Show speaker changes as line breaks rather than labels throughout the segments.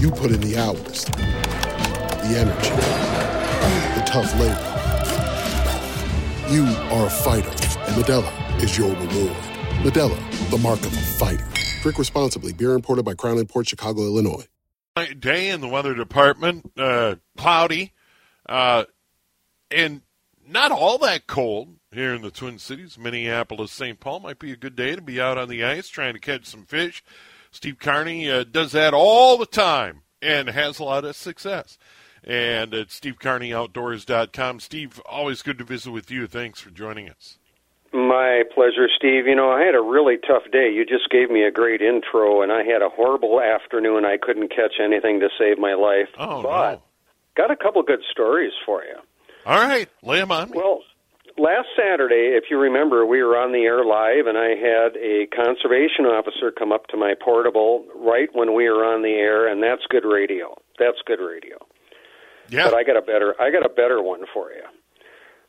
You put in the hours, the energy, the tough labor. You are a fighter, and Modelo is your reward. Modelo, the mark of a fighter. Drink responsibly. Beer imported by Crown Imports Chicago, Illinois.
Day in the weather department, uh, cloudy, uh, and not all that cold here in the Twin Cities. Minneapolis, St. Paul might be a good day to be out on the ice trying to catch some fish. Steve Carney uh, does that all the time and has a lot of success. And at stevecarneyoutdoors.com. Steve, always good to visit with you. Thanks for joining us.
My pleasure, Steve. You know, I had a really tough day. You just gave me a great intro, and I had a horrible afternoon. I couldn't catch anything to save my life.
Oh,
but
no.
got a couple good stories for you.
All right, lay them on me.
Well, last Saturday, if you remember, we were on the air live, and I had a conservation officer come up to my portable right when we were on the air, and that's good radio. That's good radio.
yeah.
But I got a better I got a better one for you.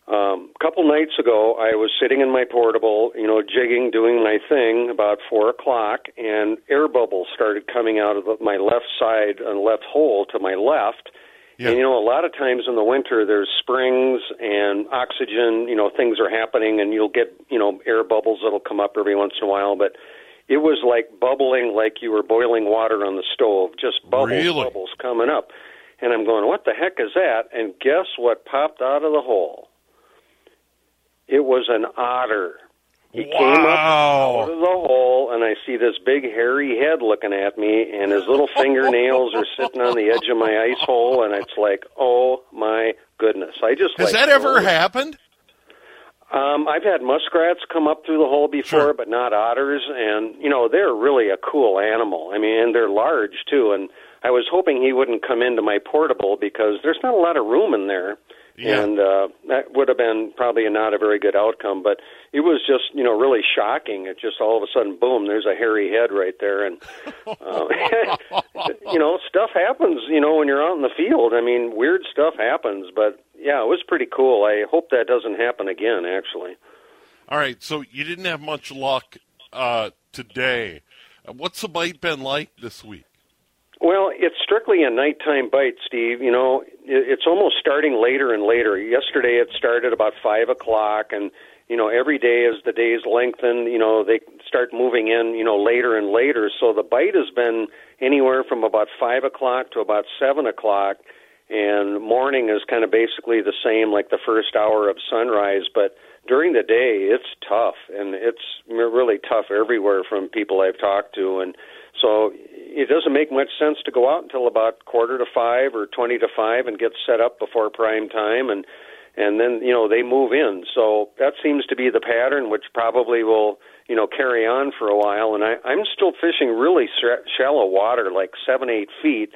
Um, a couple nights ago, I was sitting in my portable, you know, jigging, doing my thing about four o'clock, and air bubbles started coming out of my left side and left hole to my left.
Yeah.
And you know, a lot of times in the winter, there's springs and oxygen. You know, things are happening, and you'll get you know air bubbles that'll come up every once in a while. But it was like bubbling, like you were boiling water on the stove, just bubbles,
Really?
bubbles coming up. And I'm going, what the heck is that? And guess what popped out of the hole? It was an otter. He came up out of the hole, and I see this big hairy head looking at me, and his little fingernails are sitting on the edge of my ice hole, and it's like, oh my goodness! I just
Has
like,
that ever
oh.
happened?
Um, I've had muskrats come up through the hole before,
Sure.
but not otters, and you know they're really a cool animal. I mean, and they're large too. And I was hoping he wouldn't come into my portable because there's not a lot of room in there,
Yeah.
and uh, that would have been probably not a very good outcome. But it was just you know really shocking. It just all of a sudden, boom, there's a hairy head right there, and uh, you know stuff happens. You know when you're out in the field. I mean, weird stuff happens, but yeah, it was pretty cool. I hope that doesn't happen again. Actually.
All right, so you didn't have much luck uh, today. What's the bite been like this week?
Well, it's strictly a nighttime bite, Steve. You know, it's almost starting later and later. Yesterday it started about five o'clock, and you know, every day as the days lengthen, you know, they start moving in, you know, later and later. So the bite has been anywhere from about five o'clock to about seven o'clock, and morning is kind of basically the same, like the first hour of sunrise. But during the day, it's tough, and it's really tough everywhere from people I've talked to, and so it doesn't make much sense to go out until about quarter to five or twenty to five and get set up before prime time and and then you know they move in. So that seems to be the pattern which probably will you know carry on for a while. And i i'm still fishing really shallow water like seven eight feet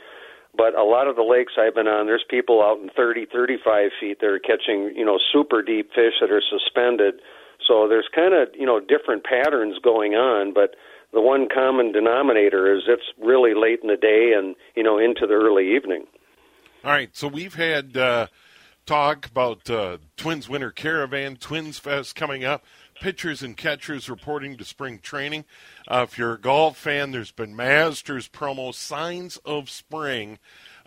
but a lot of the lakes i've been on there's people out in thirty thirty five feet that are catching you know super deep fish that are suspended. So there's kind of you know different patterns going on but the one common denominator is it's really late in the day and you know into the early evening.
All right, so we've had uh, talk about uh, Twins Winter Caravan, Twins Fest coming up, pitchers and catchers reporting to spring training. Uh, if you're a golf fan, there's been Masters promo, signs of spring.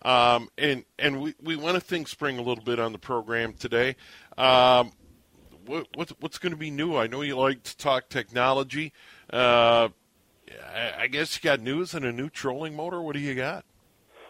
Um, and and we, we want to think spring a little bit on the program today. Um, what, what, what's going to be new? I know you like to talk technology. Uh, I guess you got news and a new trolling motor. What do you got?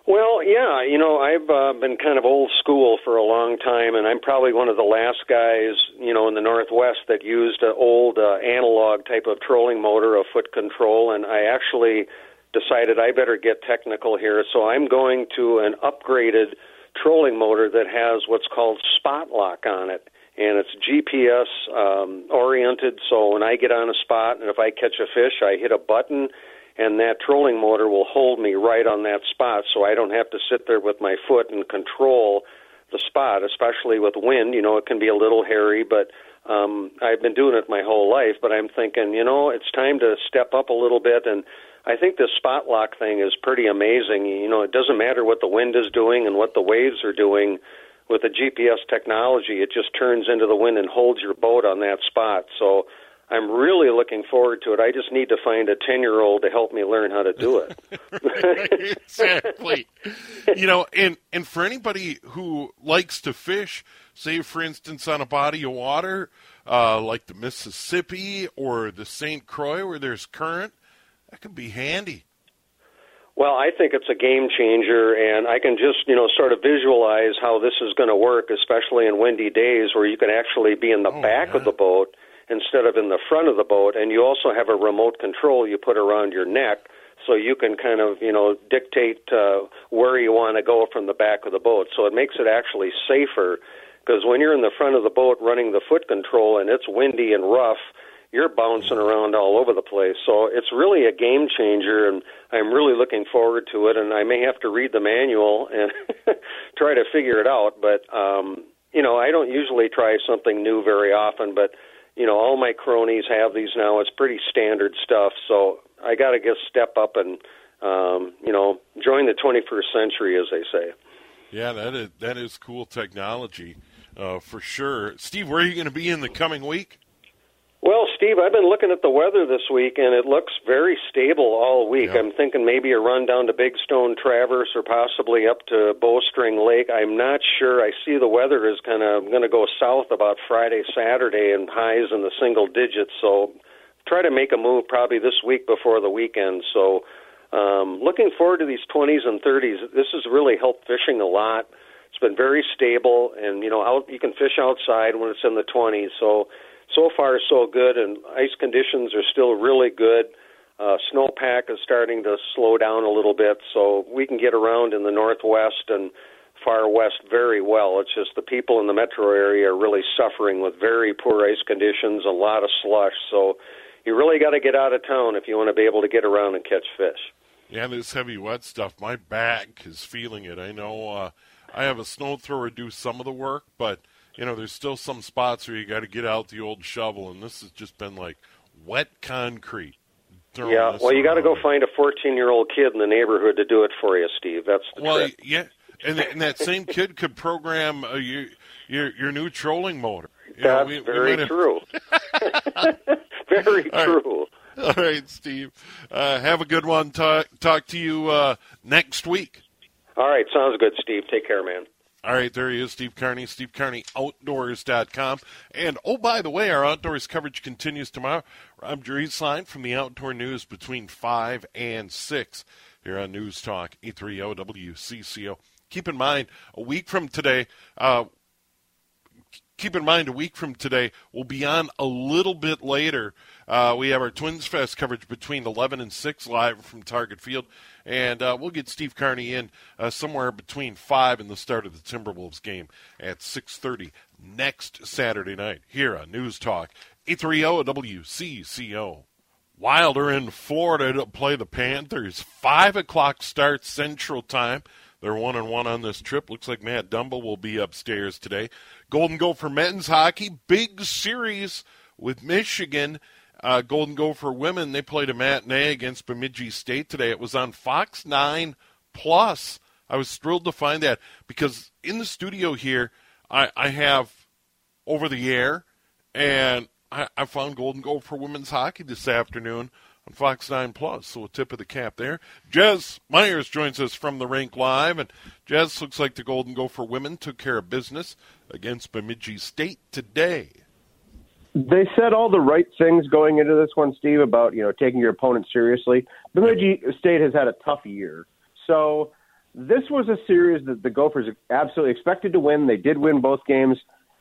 Well, yeah, you know, I've uh, been kind of old school for a long time, and I'm probably one of the last guys, you know, in the Northwest that used an old uh, analog type of trolling motor, a foot control, and I actually decided I better get technical here, so I'm going to an upgraded trolling motor that has what's called spot lock on it and it's GPS um, oriented. So when I get on a spot and if I catch a fish, I hit a button, and that trolling motor will hold me right on that spot, so I don't have to sit there with my foot and control the spot. Especially with wind, you know, it can be a little hairy, but um, I've been doing it my whole life. But I'm thinking, you know, it's time to step up a little bit and. I think this spot lock thing is pretty amazing. You know, it doesn't matter what the wind is doing and what the waves are doing with the GPS technology, it just turns into the wind and holds your boat on that spot. So I'm really looking forward to it. I just need to find a 10 year old to help me learn how to do
it. exactly. you know, and, and for anybody who likes to fish, say, for instance, on a body of water uh, like the Mississippi or the St. Croix where there's current, that can be handy.
Well, I think it's a game changer, and I can just, you know, sort of visualize how this is going to work, especially in windy days where you can actually be in the oh, back of the boat instead of in the front of the boat, and you also have a remote control you put around your neck so you can kind of, you know, dictate uh, where you want to go from the back of the boat. So it makes it actually safer because when you're in the front of the boat running the foot control and it's windy and rough, you're bouncing around all over the place. So it's really a game changer, and I'm really looking forward to it. And I may have to read the manual and try to figure it out. But um, you know, I don't usually try something new very often, but you know, all my cronies have these now. It's pretty standard stuff. So I got to just step up and um, you know join the 21st century, as they say.
Yeah, that is that is cool technology uh, for sure. Steve, where are you going to be in the coming week?
Steve, I've been looking at the weather this week, and it looks very stable all week. I'm thinking maybe a run down to Big Stone Traverse or possibly up to Bowstring Lake. I'm not sure. I see the weather is kind of going to go south about Friday, Saturday, and highs in the single digits. So try to make a move probably this week before the weekend. So um, looking forward to these 20s and 30s. This has really helped fishing a lot. It's been very stable, and you know, out you can fish outside when it's in the 20s. So so far so good, and ice conditions are still really good. Uh, snowpack is starting to slow down a little bit, so we can get around in the northwest and far west very well. It's just the people in the metro area are really suffering with very poor ice conditions, a lot of slush. So you really got to get out of town if you want to be able to get around and catch fish.
Yeah, this heavy wet stuff, my back is feeling it. I know uh, I have a snow thrower do some of the work, but you know, there's still some spots where you got to get out the old shovel, and this has just been like wet concrete.
Yeah, well, you got to go find a 14 year old kid in the neighborhood to do it for you, Steve. That's the
well,
trick.
yeah, and, and that same kid could program uh, your, your your new trolling motor.
You That's know, we, very we true. very All true.
Right. All right, Steve. Uh, have a good one. Talk, talk to you uh, next week.
All right, sounds good, Steve. Take care, man.
All right, there he is, Steve Carney, SteveCarneyOutdoors.com. And, oh, by the way, our outdoors coverage continues tomorrow. Rob Drieslein from the Outdoor News between 5 and 6 here on News Talk 830 WCCO. Keep in mind, a week from today, uh, keep in mind, a week from today, we'll be on a little bit later. Uh, we have our Twins Fest coverage between 11 and 6 live from Target Field. And uh, we'll get Steve Carney in uh, somewhere between 5 and the start of the Timberwolves game at 6.30 next Saturday night here on News Talk 830 WCCO. Wilder in Florida to play the Panthers. 5 o'clock start Central Time. They're one and one on this trip. Looks like Matt Dumba will be upstairs today. Golden Gopher men's hockey, big series with Michigan. Uh, Golden Gopher women, they played a matinee against Bemidji State today. It was on Fox 9 Plus. I was thrilled to find that because in the studio here, I, I have over the air, and I, I found Golden Gopher women's hockey this afternoon on Fox 9 Plus. So a tip of the cap there. Jess Myers joins us from the rink live. And Jess, looks like the Golden Gopher women took care of business against Bemidji State today.
They said all the right things going into this one, Steve, about you know taking your opponent seriously. Bemidji State has had a tough year, so this was a series that the Gophers absolutely expected to win. They did win both games.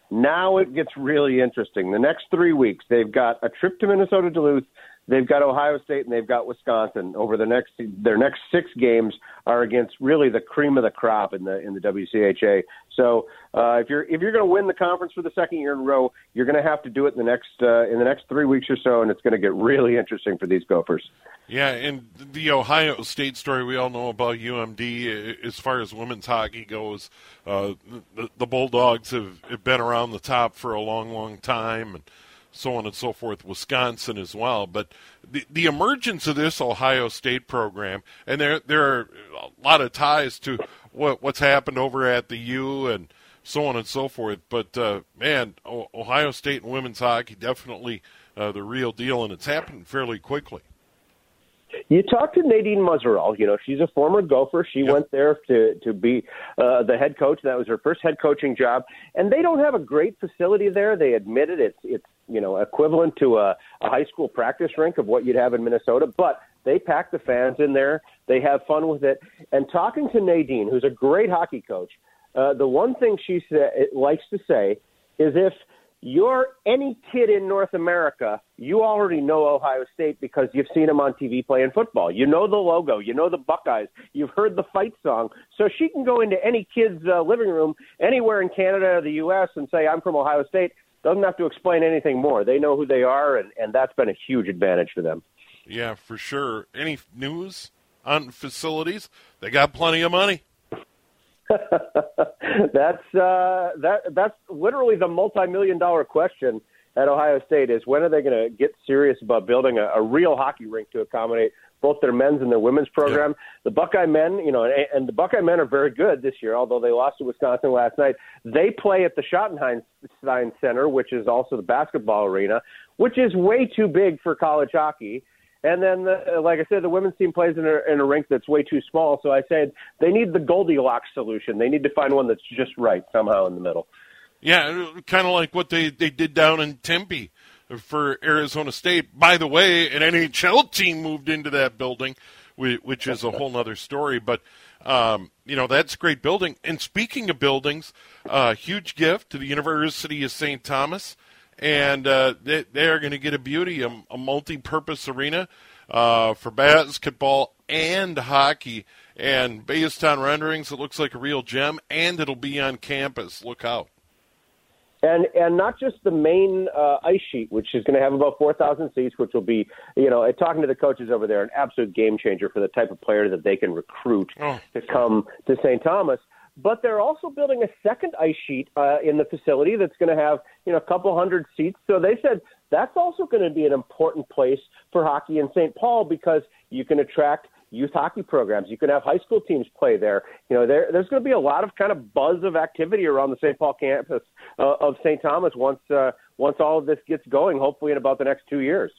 Now it gets really interesting. The next three weeks, they've got a trip to Minnesota Duluth, They've got Ohio State and they've got Wisconsin. Over the next their next six games are against really the cream of the crop in the in the WCHA. So uh, if you're if you're going to win the conference for the second year in a row, you're going to have to do it in the next uh, in the next three weeks or so, and it's going to get really interesting for these Gophers.
Yeah, and the Ohio State story we all know about UMD as far as women's hockey goes. Uh, the, the Bulldogs have, been around the top for a long, long time, and so on and so forth, Wisconsin as well. But the, the emergence of this Ohio State program, and there there are a lot of ties to what what's happened over at the U and so on and so forth. But uh, man, Ohio State and women's hockey definitely uh, the real deal, and it's happened fairly quickly.
You talked to Nadine Muzerall. You know, she's a former Gopher. She yep. went there to to be uh, the head coach. That was her first head coaching job. And they don't have a great facility there. They admit it. It's it's you know equivalent to a, a high school practice rink of what you'd have in Minnesota. But they pack the fans in there. They have fun with it. And talking to Nadine, who's a great hockey coach, uh, the one thing she sa- likes to say is if you're any kid in North America, you already know Ohio State because you've seen them on TV playing football. You know the logo, you know the Buckeyes, you've heard the fight song. So she can go into any kid's uh, living room anywhere in Canada or the U.S. and say, I'm from Ohio State. Doesn't have to explain anything more. They know who they are, and, and that's been a huge advantage for them.
Yeah, for sure. Any news on facilities? They got plenty of money.
that's uh, that that's literally the multi-million dollar question at Ohio State is when are they going to get serious about building a, a real hockey rink to accommodate both their men's and their women's program. Yeah. The Buckeye men, you know, and, and the Buckeye men are very good this year, although they lost to Wisconsin last night. They play at the Schottenstein Center, which is also the basketball arena, which is way too big for college hockey. And then, the, like I said, the women's team plays in a, in a rink that's way too small. So I said they need the Goldilocks solution. They need to find one that's just right somehow in the middle.
Yeah, kind of like what they, they did down in Tempe for Arizona State. By the way, an NHL team moved into that building, which is a whole other story. But um, you know that's a great building. And speaking of buildings, a uh, huge gift to the University of St. Thomas and uh, they, they are going to get a beauty, a, a multi-purpose arena uh, for basketball and hockey. And based on renderings, it looks like a real gem, and it'll be on campus. Look out!
And and not just the main uh, ice sheet, which is going to have about four thousand seats, which will be, you know, talking to the coaches over there, an absolute game changer for the type of player that they can recruit oh. to come to St. Thomas but they're also building a second ice sheet uh, in the facility that's going to have you know a couple hundred seats. So they said that's also going to be an important place for hockey in St. Paul because you can attract youth hockey programs. You can have high school teams play there. You know, there, there's going to be a lot of kind of buzz of activity around the St. Paul campus uh, of St. Thomas once uh, once all of this gets going. Hopefully, in about the next two years.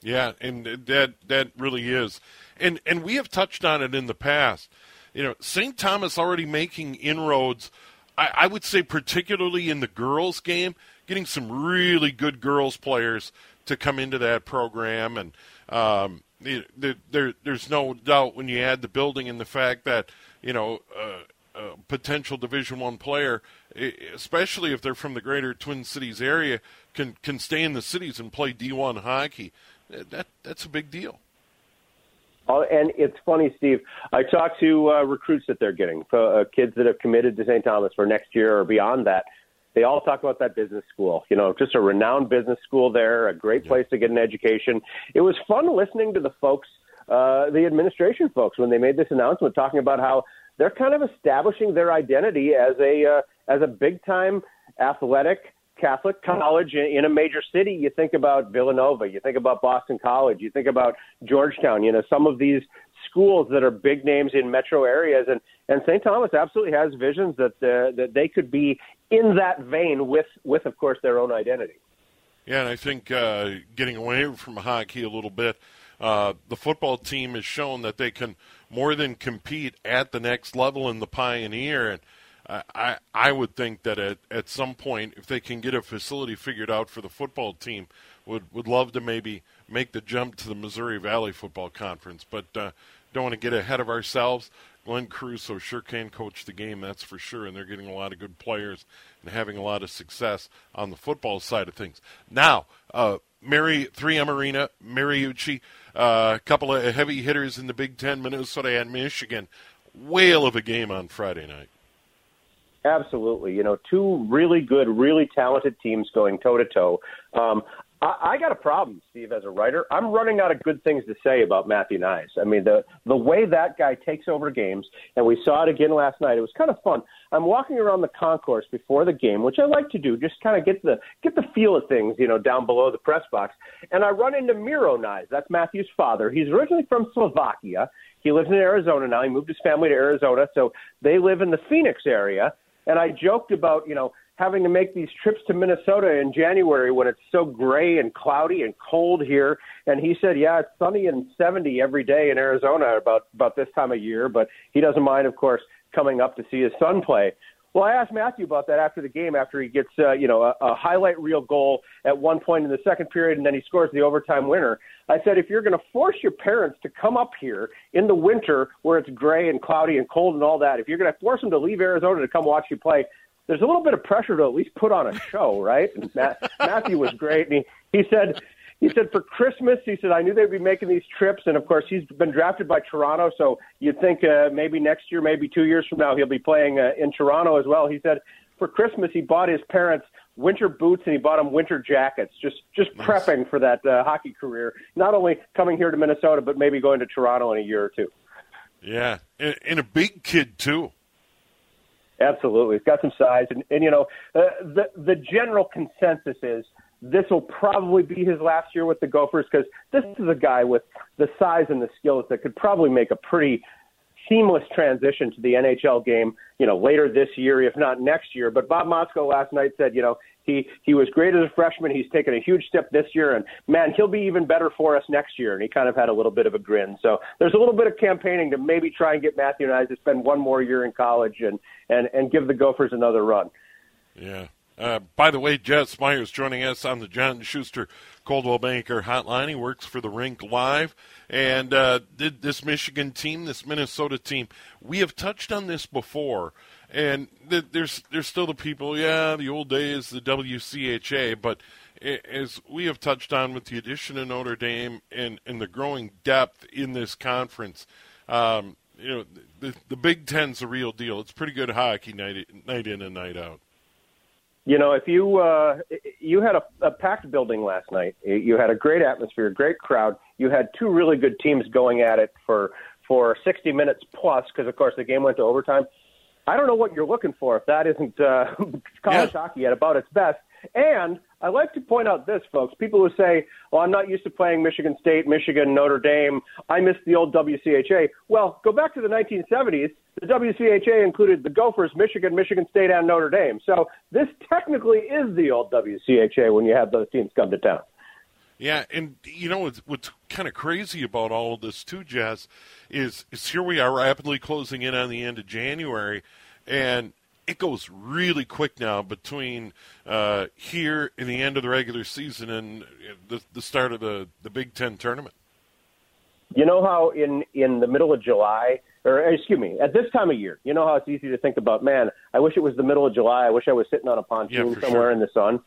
Yeah, and that that really is, and and we have touched on it in the past. You know, St. Thomas already making inroads. I, I would say particularly in the girls' game, getting some really good girls players to come into that program, and um, there, there, there's no doubt when you add the building and the fact that you know. Uh, a potential Division One player, especially if they're from the greater Twin Cities area, can can stay in the cities and play D1 hockey. That that's a big deal.
Oh, and it's funny, Steve. I talk to uh, recruits that they're getting, uh, kids that have committed to St. Thomas for next year or beyond that. They all talk about that business school. You know, just a renowned business school there, a great place to get an education. It was fun listening to the folks, uh, the administration folks, when they made this announcement, talking about how they're kind of establishing their identity as a uh, as a big time athletic Catholic college in a major city. You think about Villanova, you think about Boston College, you think about Georgetown. You know some of these schools that are big names in metro areas, and and St. Thomas absolutely has visions that uh, that they could be in that vein with with of course their own identity.
Yeah, and I think uh, getting away from hockey a little bit, uh, the football team has shown that they can more than compete at the next level in the Pioneer. And I, I would think that at, at some point, if they can get a facility figured out for the football team, would would love to maybe make the jump to the Missouri Valley Football Conference. But uh, don't want to get ahead of ourselves. Glenn Caruso sure can coach the game, that's for sure, and they're getting a lot of good players and having a lot of success on the football side of things. Now, uh, Mary 3M Arena, Mariucci, a uh, couple of heavy hitters in the Big Ten, Minnesota and Michigan. Whale of a game on Friday night.
Absolutely. You know, two really good, really talented teams going toe to toe. I, I got a problem, Steve, as a writer. I'm running out of good things to say about Matthew Knies. I mean, the the way that guy takes over games, and we saw it again last night. It was kind of fun. I'm walking around the concourse before the game, which I like to do, just kind of get the get the feel of things, you know, down below the press box. And I run into Miro Knies. That's Matthew's father. He's originally from Slovakia. He lives in Arizona now. He moved his family to Arizona, so they live in the Phoenix area. And I joked about, you know, having to make these trips to Minnesota in January when it's so gray and cloudy and cold here. And he said, yeah, it's sunny and 70 every day in Arizona about about this time of year, but he doesn't mind, of course, coming up to see his son play. Well, I asked Matthew about that after the game, after he gets uh, you know a, a highlight reel goal at one point in the second period, and then he scores the overtime winner. I said, if you're going to force your parents to come up here in the winter where it's gray and cloudy and cold and all that, if you're going to force them to leave Arizona to come watch you play, there's a little bit of pressure to at least put on a show, right? And Matt, Matthew was great, and he, he said he said for Christmas, he said I knew they'd be making these trips, and of course he's been drafted by Toronto, so you'd think uh, maybe next year, maybe two years from now, he'll be playing uh, in Toronto as well. He said for Christmas he bought his parents winter boots and he bought them winter jackets, just just nice. prepping for that uh, hockey career. Not only coming here to Minnesota, but maybe going to Toronto in a year or two.
Yeah, and, and a big kid too.
Absolutely, it's got some size, and, and you know uh, the the general consensus is this will probably be his last year with the Gophers because this is a guy with the size and the skills that could probably make a pretty seamless transition to the NHL game, you know, later this year, if not next year. But Bob Motzko last night said, you know, he he was great as a freshman. He's taken a huge step this year, and man, he'll be even better for us next year. And he kind of had a little bit of a grin. So there's a little bit of campaigning to maybe try and get Matthew Knies to spend one more year in college and and and give the Gophers another run.
Yeah. Uh, by the way, Jess Myers joining us on the John Schuster Coldwell Banker Hotline. He works for the Rink Live, and uh, did this Michigan team, this Minnesota team. We have touched on this before, and th- there's there's still the people. Yeah, the old days, the WCHA, but as we have touched on with the addition of Notre Dame and and the growing depth in this conference. Um, you know, the, the Big Ten's a real deal. It's pretty good hockey night night in and night out.
You know, if you uh, you had a, a packed building last night, you had a great atmosphere, great crowd. You had two really good teams going at it for for 60 minutes plus, because of course the game went to overtime. I don't know what you're looking for if that isn't uh, college yeah. hockey at about its best. And I like to point out this, folks. People who say, "Well, I'm not used to playing Michigan State, Michigan, Notre Dame. I miss the old WCHA." Well, go back to the 1970s. The WCHA included the Gophers, Michigan, Michigan State, and Notre Dame. So this technically is the old WCHA when you have those teams come to town.
Yeah, and you know what's, what's kind of crazy about all of this too, Jess, is is here we are rapidly closing in on the end of January, and it goes really quick now between uh, here and the end of the regular season and the, the start of the, the Big Ten tournament.
You know how in in the middle of July, or excuse me, at this time of year, you know how it's easy to think about, man, I wish it was the middle of July. I wish I was sitting on a pontoon
Yeah,
somewhere
sure.
in the sun.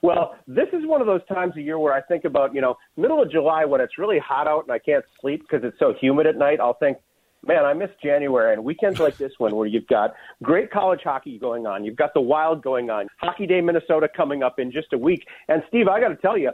Well, this is one of those times of year where I think about, you know, middle of July when it's really hot out and I can't sleep because it's so humid at night. I'll think, man, I miss January and weekends like this one where you've got great college hockey going on. You've got the Wild going on. Hockey Day Minnesota coming up in just a week. And Steve, I got to tell you,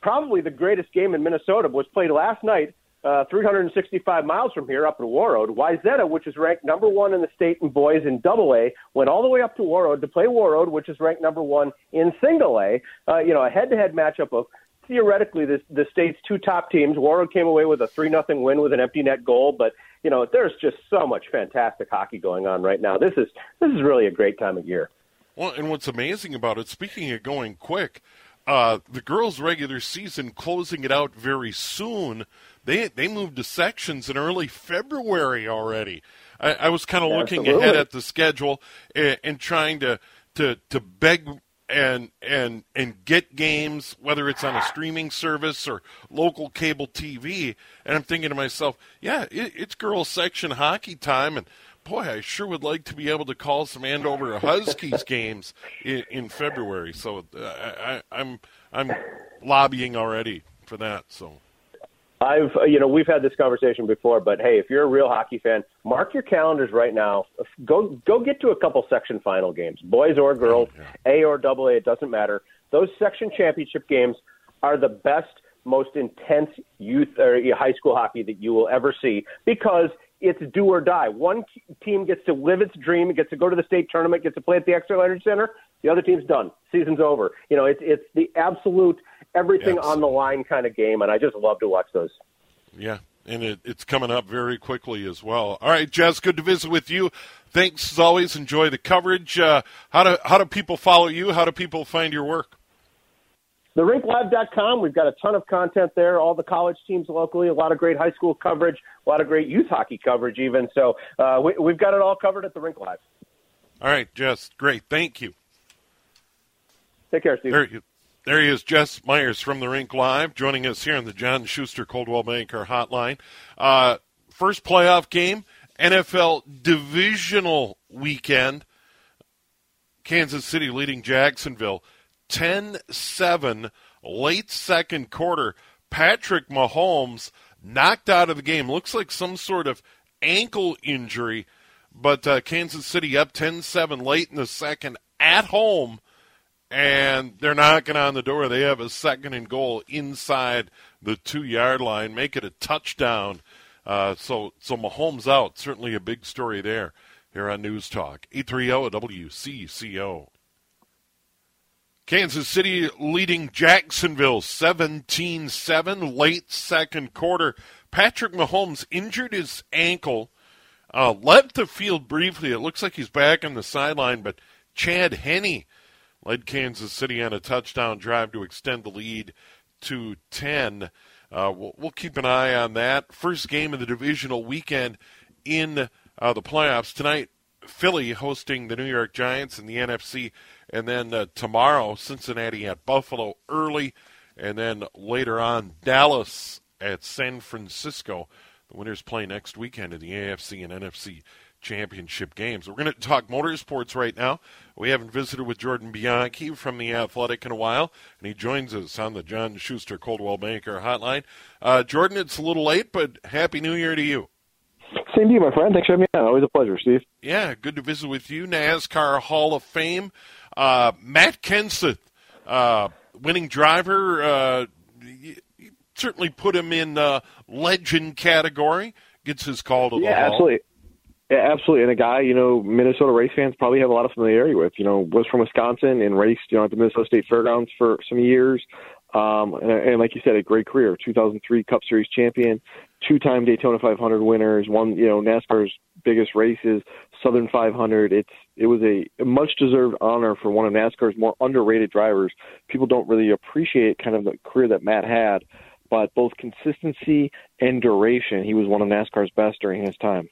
probably the greatest game in Minnesota was played last night, uh, 365 miles from here, up in Warroad. Wayzata, which is ranked number one in the state in boys in Double A, went all the way up to Warroad to play Warroad, which is ranked number one in Single A. Uh, you know, a head-to-head matchup of theoretically the, the state's two top teams. Warroad came away with a three nothing win with an empty net goal, but you know, there's just so much fantastic hockey going on right now. This is this is really a great time of year.
Well, and what's amazing about it, speaking of going quick, uh, the girls' regular season closing it out very soon. They they moved to sections in early February already. I, I was kind of looking ahead at the schedule and, and trying to to to beg and and and get games, whether it's on a streaming service or local cable TV. And I'm thinking to myself, yeah, it, it's girls section hockey time, and boy, I sure would like to be able to call some Andover Huskies games in, in February. So uh, I, I'm I'm lobbying already for that. So
I've, uh, you know, we've had this conversation before, but hey, if you're a real hockey fan, mark your calendars right now. Go, go get to a couple section final games, boys or girls, A or double A, it doesn't matter. Those section championship games are the best, most intense youth or high school hockey that you will ever see because it's do or die. One team gets to live its dream, it gets to go to the state tournament, gets to play at the Xcel Energy Center. The other team's done. Season's over. You know, it's it's the absolute everything
Yes.
on the line kind of game, and I just love to watch those.
yeah, and it, it's coming up very quickly as well. All right, Jess, good to visit with you. Thanks as always. Enjoy the coverage. Uh, how do how do people follow you? How do people find your work?
TheRinkLive.com. We've got a ton of content there. All the college teams locally, a lot of great high school coverage, a lot of great youth hockey coverage, even. So uh, we, we've got it all covered at the Rink Live.
All right, Jess, great. Thank you.
Take care, Steve.
There, he- is, Jess Myers from the Rink Live, joining us here on the John Schuster Coldwell Banker Hotline. Uh, first playoff game, NFL divisional weekend. Kansas City leading Jacksonville 10 7, late second quarter. Patrick Mahomes knocked out of the game. Looks like some sort of ankle injury, but uh, Kansas City up 10 7 late in the second at home and they're knocking on the door. They have a second and goal inside the two yard line, make it a touchdown. Uh, so, so Mahomes out. Certainly a big story there here on News Talk. 830 WCCO. Kansas City leading Jacksonville 17 7, late second quarter. Patrick Mahomes injured his ankle, uh, left the field briefly. It looks like he's back on the sideline, but Chad Henne led Kansas City on a touchdown drive to extend the lead to 10. Uh, we'll, we'll keep an eye on that. First game of the divisional weekend in uh, the playoffs tonight. Philly hosting the New York Giants in the NFC, and then uh, tomorrow Cincinnati at Buffalo early, and then later on Dallas at San Francisco. The winners play next weekend in the AFC and NFC championship games. We're going to talk motorsports right now. We haven't visited with Jordan Bianchi from the Athletic in a while, and he joins us on the John Schuster Coldwell Banker Hotline. Uh, Jordan, it's a little late, but happy New Year to you.
Same to you, my friend. Thanks for having me on. Always a pleasure, Steve.
Yeah, good to visit with you. NASCAR Hall of Fame. Uh, Matt Kenseth, uh, winning driver. Uh, certainly put him in uh, legend category. Gets his call to the
Yeah,
hall.
absolutely. Yeah, absolutely. And a guy, you know, Minnesota race fans probably have a lot of familiarity with. You know, was from Wisconsin and raced, you know, at the Minnesota State Fairgrounds for some years. Um, and, and like you said, a great career. 2003 Cup Series champion, two-time Daytona 500 winners, won, you know, NASCAR's biggest races, Southern 500. It's it was a much deserved honor for one of NASCAR's more underrated drivers. People don't really appreciate kind of the career that Matt had, but both consistency and duration, he was one of NASCAR's best during his time.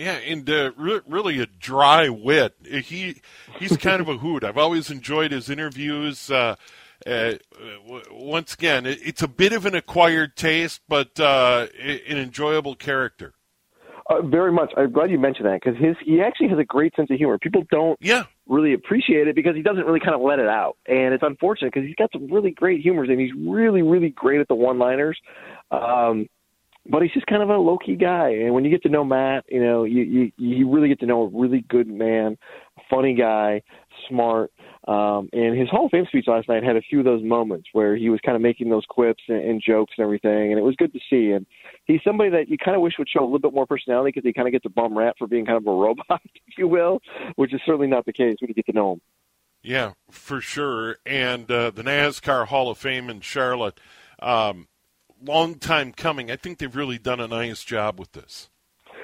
Yeah, and uh, re- really a dry wit. He he's kind of a hoot. I've always enjoyed his interviews. Uh, uh, once again, it's a bit of an acquired taste, but uh, an enjoyable character.
Uh, very much. I'm glad you mentioned that because his he actually has a great sense of humor. People don't
yeah.
really appreciate it because he doesn't really kind of let it out, and it's unfortunate because he's got some really great humors and he's really really great at the one-liners. Um, but he's just kind of a low key guy. And when you get to know Matt, you know, you you you really get to know a really good man, funny guy, smart. Um, and his Hall of Fame speech last night had a few of those moments where he was kind of making those quips and, and jokes and everything, and it was good to see. And he's somebody that you kind of wish would show a little bit more personality because he kind of gets a bum rap for being kind of a robot, if you will, which is certainly not the case when you get to know him.
Yeah, for sure. And uh, the NASCAR Hall of Fame in Charlotte. Um, long time coming. I think they've really done a nice job with this.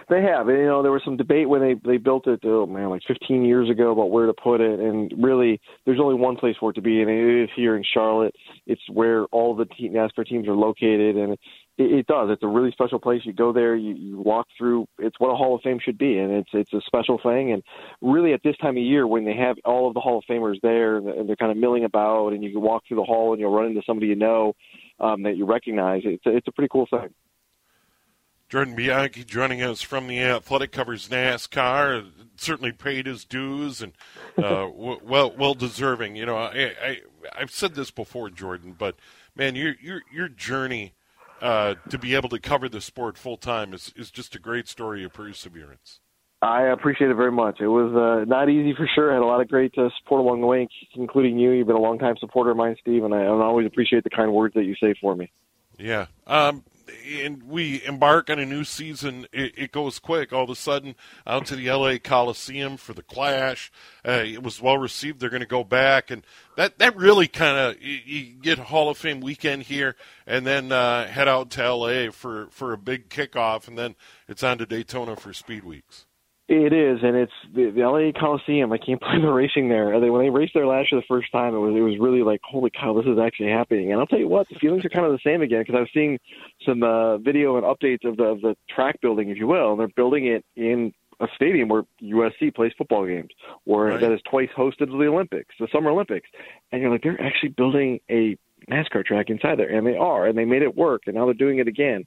They have. You know, there was some debate when they they built it. Oh man, like 15 years ago about where to put it. And really, there's only one place for it to be, and it is here in Charlotte. It's where all the NASCAR teams are located, and it, it does. It's a really special place. You go there, you, you walk through. It's what a Hall of Fame should be, and it's it's a special thing. And really, at this time of year, when they have all of the Hall of Famers there, and they're kind of milling about, and you can walk through the hall, and you'll run into somebody you know um, that you recognize. It's a, it's a pretty cool thing.
Jordan Bianchi joining us from the Athletic covers NASCAR. Certainly paid his dues and uh, well well deserving. You know, I, I I've said this before, Jordan, but man, your your your journey uh, to be able to cover the sport full time is is just a great story of perseverance.
I appreciate it very much. It was uh, not easy for sure. I had a lot of great uh, support along the way, including you. You've been a long time supporter of mine, Steve, and I, I always appreciate the kind words that you say for me.
Yeah. Um, and we embark on a new season, it, it, goes quick. All of a sudden, out to the LA Coliseum for the Clash. Uh, it was well received. They're going to go back, and that that really kind of you, you, get Hall of Fame weekend here, and then uh, head out to LA for for a big kickoff, and then it's on to Daytona for Speed Weeks.
It is, and it's the, the LA Coliseum. I can't believe they're racing there. They, when they raced there last year the first time, it was it was really like, holy cow, this is actually happening. And I'll tell you what, the feelings are kind of the same again because I was seeing some uh, video and updates of the of the track building, if you will, and they're building it in a stadium where USC plays football games, or right. that is twice hosted the Olympics, the Summer Olympics, and you're like, they're actually building a NASCAR track inside there, and they are, and they made it work, and now they're doing it again.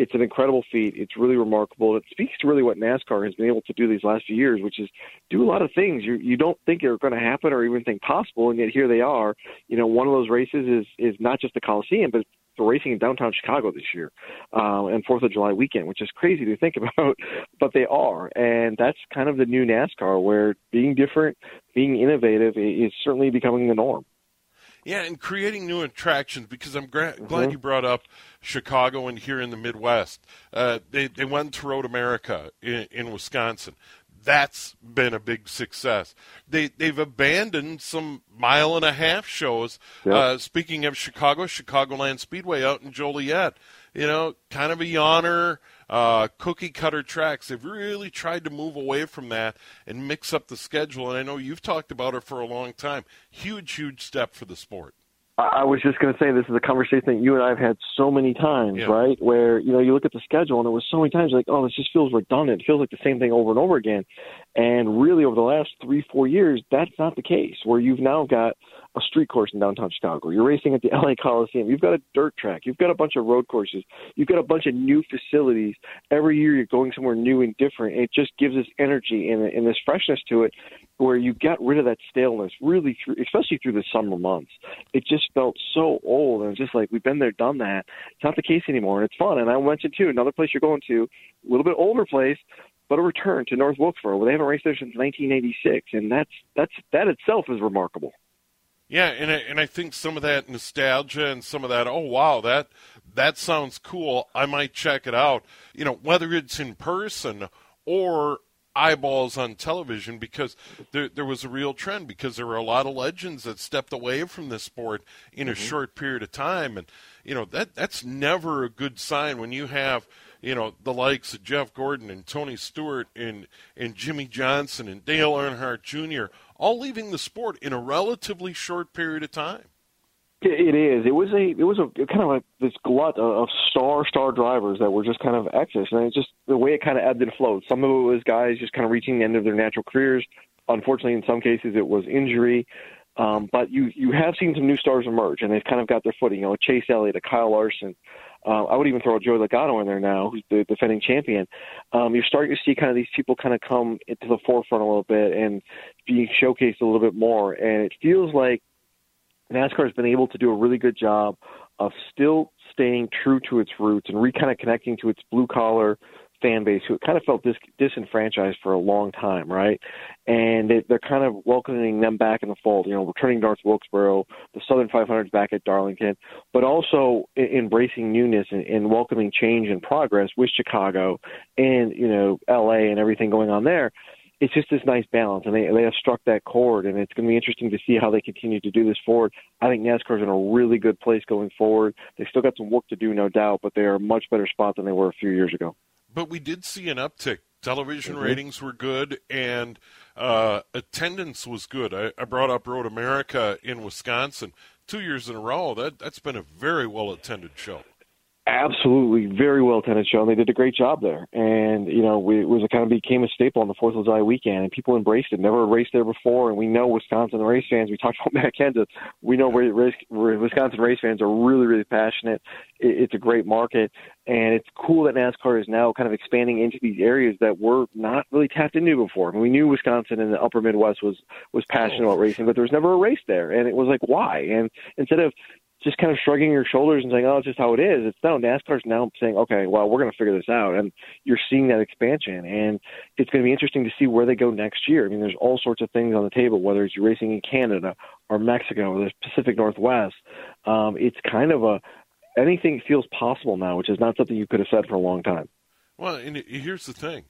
It's an incredible feat. It's really remarkable. It speaks to really what NASCAR has been able to do these last few years, which is do a lot of things you you don't think are going to happen or even think possible, and yet here they are. You know, one of those races is is not just the Coliseum, but the racing in downtown Chicago this year, uh, and Fourth of July weekend, which is crazy to think about, but they are, and that's kind of the new NASCAR, where being different, being innovative is certainly becoming the norm.
Yeah, and creating new attractions because I'm gra- mm-hmm. glad you brought up Chicago and here in the Midwest. Uh, they they went to Road America in, in Wisconsin. That's been a big success. They they've abandoned some mile and a half shows. Yep. Uh, speaking of Chicago, Chicagoland Speedway out in Joliet. You know, kind of a yawner uh, cookie cutter tracks. They've really tried to move away from that and mix up the schedule. And I know you've talked about it for a long time. Huge, huge step for the sport.
I was just going to say this is a conversation that you and I have had so many times,
yeah.
right? Where you know you look at the schedule and it was so many times like, oh, this just feels redundant. It feels like the same thing over and over again. And really, over the last three, four years, that's not the case. Where you've now got a street course in downtown Chicago. You're racing at the LA Coliseum. You've got a dirt track. You've got a bunch of road courses. You've got a bunch of new facilities. Every year you're going somewhere new and different. It just gives us energy and, and this freshness to it where you got rid of that staleness really through, especially through the summer months. It just felt so old and it's just like we've been there, done that. It's not the case anymore. And it's fun. And I mentioned too, another place you're going to, a little bit older place, but a return to North Wilkesboro. Where they haven't raced there since 1986, and that's that's that itself is remarkable.
Yeah, and I, and I think some of that nostalgia and some of that, oh wow, that that sounds cool. I might check it out. You know, whether it's in person or eyeballs on television because there there was a real trend because there were a lot of legends that stepped away from this sport in a mm-hmm. short period of time and you know that that's never a good sign when you have you know, the likes of Jeff Gordon and Tony Stewart and, and Jimmie Johnson and Dale Earnhardt Jr., all leaving the sport in a relatively short period of time.
It is. It was a. It was a kind of like this glut of star star drivers that were just kind of excess, and it's just the way it kind of ebbed and flowed. Some of it was guys just kind of reaching the end of their natural careers. Unfortunately, in some cases, it was injury. Um, but you you have seen some new stars emerge, and they've kind of got their footing. You know, Chase Elliott, a Kyle Larson. Uh, I would even throw Joey Logano in there now, who's the defending champion. Um, you're starting to see kind of these people kind of come into the forefront a little bit and being showcased a little bit more. And it feels like NASCAR has been able to do a really good job of still staying true to its roots and re kind of connecting to its blue collar fan base who kind of felt dis- disenfranchised for a long time, right? And they, they're kind of welcoming them back in the fold. You know, returning North Wilkesboro, the Southern 500s back at Darlington, but also embracing newness and, and welcoming change and progress with Chicago and you know L.A. and everything going on there it's just this nice balance, and they they have struck that chord, and it's going to be interesting to see how they continue to do this forward. I think NASCAR's in a really good place going forward. They still got some work to do, no doubt, but they are a much better spot than they were a few years ago.
But we did see an uptick. Television
Mhm.
ratings were good, and uh, attendance was good. I, I brought up Road America in Wisconsin two years in a row. That that's been a very well attended show.
Absolutely, very well attended show, and they did a great job there. And you know, we, it was a kind of became a staple on the Fourth of July weekend, and people embraced it. Never raced there before, and we know Wisconsin race fans. We talked about Matt Kenseth. We know ra- race, Wisconsin race fans are really, really passionate. It, it's a great market, and it's cool that NASCAR is now kind of expanding into these areas that were not really tapped into before. I mean, we knew Wisconsin and the Upper Midwest was was passionate about racing, but there was never a race there, and it was like, why? And instead of just kind of shrugging your shoulders and saying, "Oh, it's just how it is." It's no NASCAR's now saying, "Okay, well, we're going to figure this out," and you're seeing that expansion, and it's going to be interesting to see where they go next year. I mean, there's all sorts of things on the table, whether it's racing in Canada or Mexico or the Pacific Northwest. Um, it's kind of a anything feels possible now, which is not something you could have said for a long time.
Well, and here's the thing: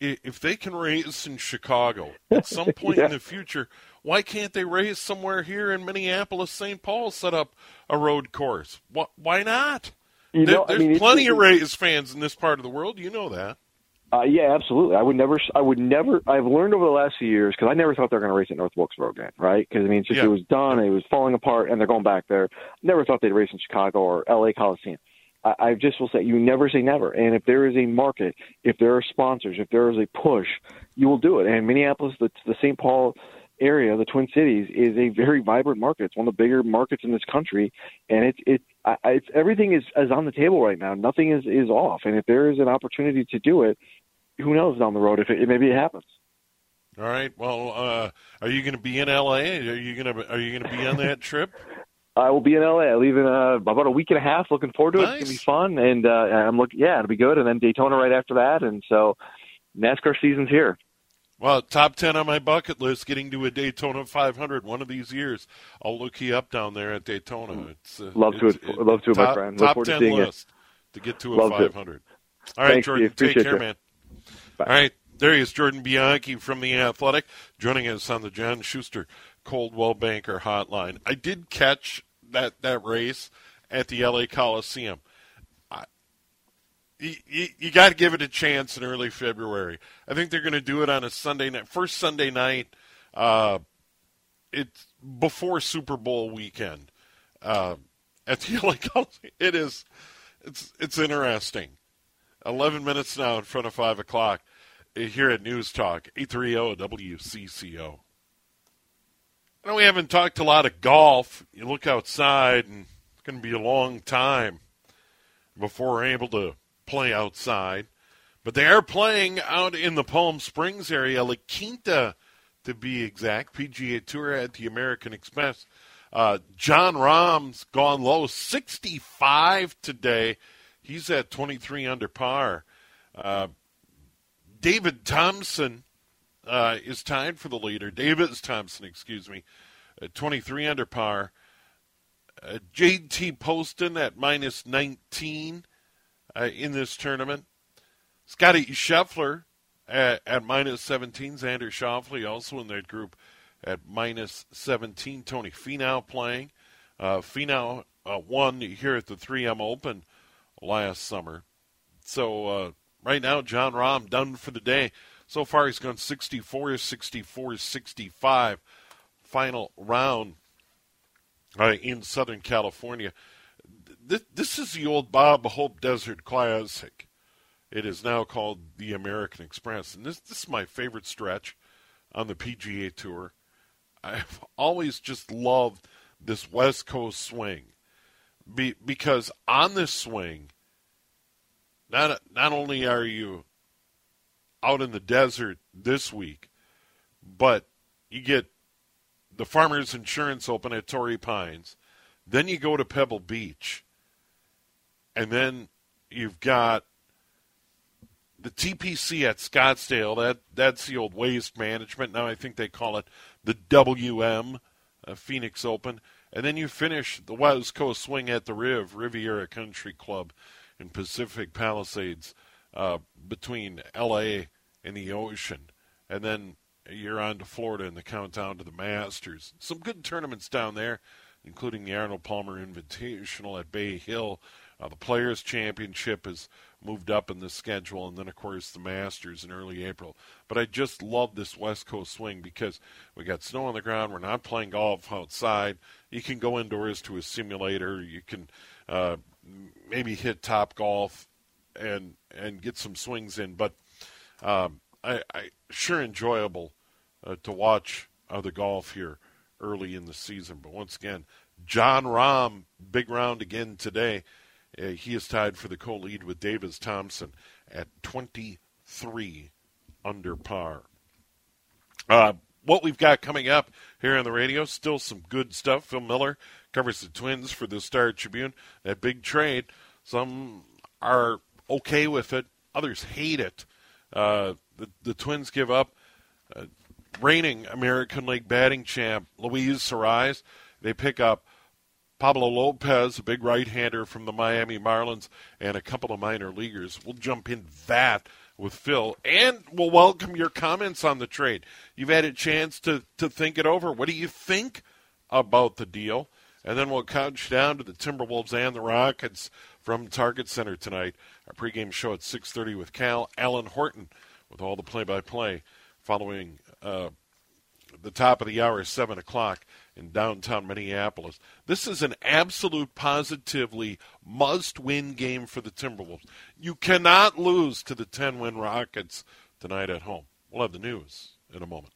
if they can race in Chicago at some point
Yeah.
in the future, why can't they race somewhere here in Minneapolis, St. Paul, set up a road course? Wh- Why not?
You
There-
know, I
there's
mean,
plenty of race fans in this part of the world. You know that.
Uh, yeah, absolutely. I would never. I would never. I've learned over the last few years because I never thought they were going to race at North Wilkesboro again, right? Because I mean, it's just
Yeah.
it was done, it was falling apart, and they're going back there. Never thought they'd race in Chicago or L.A. Coliseum. I, I just will say, you never say never. And if there is a market, if there are sponsors, if there is a push, you will do it. And Minneapolis, the, the St. Paul area, the Twin Cities, is a very vibrant market. It's one of the bigger markets in this country, and it's it. I, I- it's everything is, is on the table right now. Nothing is is off. And if there is an opportunity to do it, who knows down the road if it maybe it happens.
All right. Well, uh, are you going to be in L.A.? Are you going to Are you going to be on that trip?
I will be in LA. I leave in uh, about a week and a half. Looking forward to it. It's gonna be fun, and uh, I'm looking. Yeah, it'll be good. And then Daytona right after that, and so NASCAR season's here.
Well, top ten on my bucket list. Getting to a Daytona 500 one of these years. I'll look you up down there at Daytona. It's uh,
Love to
it's-
it. Love to it, my friend. Look
Top
forward to
ten
seeing you.
list to get to a
Love to.
500. All right,
Thanks,
Jordan. Take care,
you.
man. All right, there he is, Jordan Bianchi from the Athletic, joining us on the John Schuster Coldwell Banker Hotline. I did catch that that race at the L.A. Coliseum. I, you, you, you got to give it a chance in early February. I think they're going to do it on a Sunday night, first Sunday night. Uh, it's before Super Bowl weekend uh, at the LA Coliseum. It is, it's it's interesting. Eleven minutes now in front of five o'clock uh, here at News Talk eight three zero WCCO. I know we haven't talked a lot of golf. You look outside, and it's going to be a long time before we're able to play outside. But they are playing out in the Palm Springs area, La Quinta to be exact. PGA Tour at the American Express. Uh, Jon Rahm's gone low, 65 today. He's at 23 under par. Uh, David Thompson uh, is tied for the leader. Davis Thompson, excuse me, at 23 under par. Uh, JT Poston at minus 19 uh, in this tournament. Scottie Scheffler at, at minus 17. Xander Schauffele also in that group at minus 17. Tony Finau playing. Uh, Finau uh, won here at the 3M Open last summer. So uh, right now, Jon Rahm done for the day. So far, he's gone 64, 64, 65. Final round uh, in Southern California. This, this is the old Bob Hope Desert Classic. It is now called the American Express, and this this is my favorite stretch on the PGA Tour. I've always just loved this West Coast swing, Be, because on this swing, not not only are you out in the desert this week, but you get the Farmers Insurance Open at Torrey Pines, then you go to Pebble Beach, and then you've got the TPC at Scottsdale. That that's the old Waste Management. Now I think they call it the WM, uh, Phoenix Open, and then you finish the West Coast Swing at the Riv, Riviera Country Club, in Pacific Palisades, uh, between L.A. and the ocean, and then you're on to Florida in the countdown to the Masters. Some good tournaments down there, including the Arnold Palmer Invitational at Bay Hill. Uh, the Players Championship has moved up in the schedule, and then, of course, the Masters in early April. But I just love this West Coast swing because we got snow on the ground. We're not playing golf outside. You can go indoors to a simulator. You can uh, maybe hit Topgolf and and get some swings in. But um, I, I sure enjoyable uh, to watch uh, the golf here early in the season. But once again, Jon Rahm, big round again today. Uh, he is tied for the co-lead with Davis Thompson at 23 under par. Uh, what we've got coming up here on the radio, still some good stuff. Phil Miller covers the Twins for the Star Tribune. That big trade, some are okay with it, others hate it. Uh, the, the Twins give up uh, reigning American League batting champ Luis Arraez. They pick up Pablo Lopez, a big right-hander from the Miami Marlins, and a couple of minor leaguers. We'll jump in that with Phil, and we'll welcome your comments on the trade. You've had a chance to to think it over. What do you think about the deal? And then we'll couch down to the Timberwolves and the Rockets from Target Center tonight. Our pregame show at 6:30 with Cal Alan Horton with all the play-by-play following uh, the top of the hour, seven o'clock in downtown Minneapolis. This is an absolute, positively must win game for the Timberwolves. You cannot lose to the 10 win Rockets tonight at home. We'll have the news in a moment.